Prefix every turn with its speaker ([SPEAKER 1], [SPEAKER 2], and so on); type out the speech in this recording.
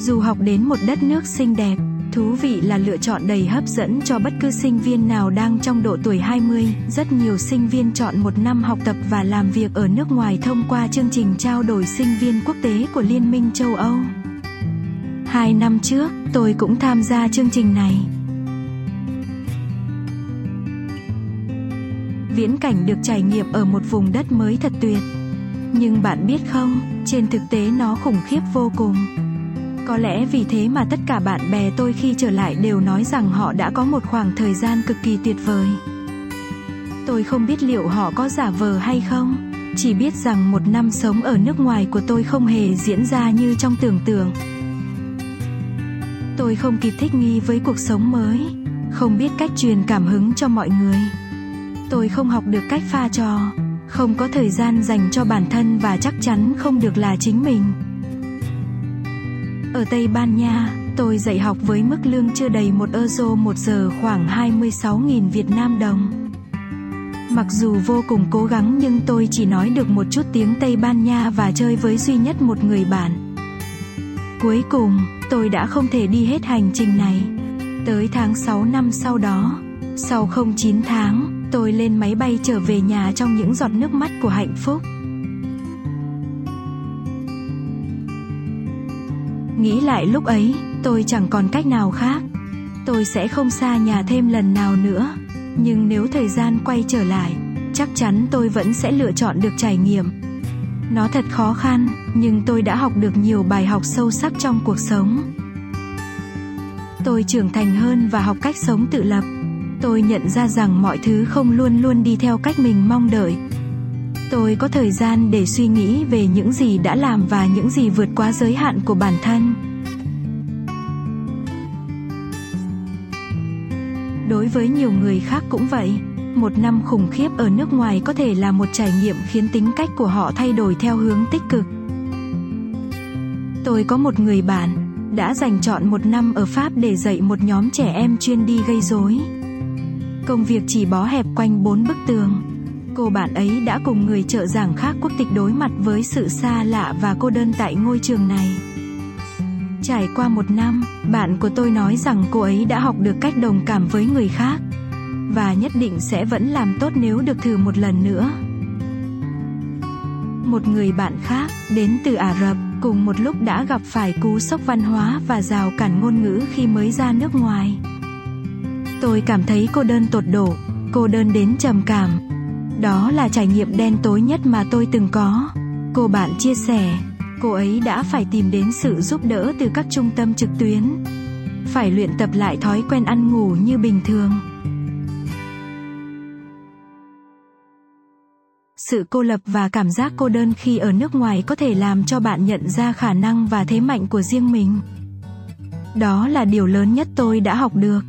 [SPEAKER 1] Du học đến một đất nước xinh đẹp, thú vị là lựa chọn đầy hấp dẫn cho bất cứ sinh viên nào đang trong độ tuổi 20. Rất nhiều sinh viên chọn một năm học tập và làm việc ở nước ngoài thông qua chương trình trao đổi sinh viên quốc tế của Liên minh châu Âu. Hai năm trước, tôi cũng tham gia chương trình này. Viễn cảnh được trải nghiệm ở một vùng đất mới thật tuyệt. Nhưng bạn biết không, trên thực tế nó khủng khiếp vô cùng. Có lẽ vì thế mà tất cả bạn bè tôi khi trở lại đều nói rằng họ đã có một khoảng thời gian cực kỳ tuyệt vời. Tôi không biết liệu họ có giả vờ hay không, chỉ biết rằng một năm sống ở nước ngoài của tôi không hề diễn ra như trong tưởng tượng. Tôi không kịp thích nghi với cuộc sống mới, không biết cách truyền cảm hứng cho mọi người. Tôi không học được cách pha trò, không có thời gian dành cho bản thân và chắc chắn không được là chính mình. Ở Tây Ban Nha, tôi dạy học với mức lương chưa đầy một euro một giờ khoảng 26.000 Việt Nam đồng. Mặc dù vô cùng cố gắng nhưng tôi chỉ nói được một chút tiếng Tây Ban Nha và chơi với duy nhất một người bạn. Cuối cùng, tôi đã không thể đi hết hành trình này. Tới tháng 6 năm sau đó, sau không 9 tháng, tôi lên máy bay trở về nhà trong những giọt nước mắt của hạnh phúc. Nghĩ lại lúc ấy, tôi chẳng còn cách nào khác. Tôi sẽ không xa nhà thêm lần nào nữa. Nhưng nếu thời gian quay trở lại, chắc chắn tôi vẫn sẽ lựa chọn được trải nghiệm. Nó thật khó khăn, nhưng tôi đã học được nhiều bài học sâu sắc trong cuộc sống. Tôi trưởng thành hơn và học cách sống tự lập. Tôi nhận ra rằng mọi thứ không luôn luôn đi theo cách mình mong đợi. Tôi có thời gian để suy nghĩ về những gì đã làm và những gì vượt quá giới hạn của bản thân. Đối với nhiều người khác cũng vậy, một năm khủng khiếp ở nước ngoài có thể là một trải nghiệm khiến tính cách của họ thay đổi theo hướng tích cực. Tôi có một người bạn đã dành chọn một năm ở Pháp để dạy một nhóm trẻ em chuyên đi gây rối. Công việc chỉ bó hẹp quanh bốn bức tường. Cô bạn ấy đã cùng người trợ giảng khác quốc tịch đối mặt với sự xa lạ và cô đơn tại ngôi trường này. Trải qua một năm, bạn của tôi nói rằng cô ấy đã học được cách đồng cảm với người khác và nhất định sẽ vẫn làm tốt nếu được thử một lần nữa. Một người bạn khác đến từ Ả Rập cùng một lúc đã gặp phải cú sốc văn hóa và rào cản ngôn ngữ khi mới ra nước ngoài. Tôi cảm thấy cô đơn tột độ, cô đơn đến trầm cảm. Đó là trải nghiệm đen tối nhất mà tôi từng có. Cô bạn chia sẻ, cô ấy đã phải tìm đến sự giúp đỡ từ các trung tâm trực tuyến. Phải luyện tập lại thói quen ăn ngủ như bình thường. Sự cô lập và cảm giác cô đơn khi ở nước ngoài có thể làm cho bạn nhận ra khả năng và thế mạnh của riêng mình. Đó là điều lớn nhất tôi đã học được.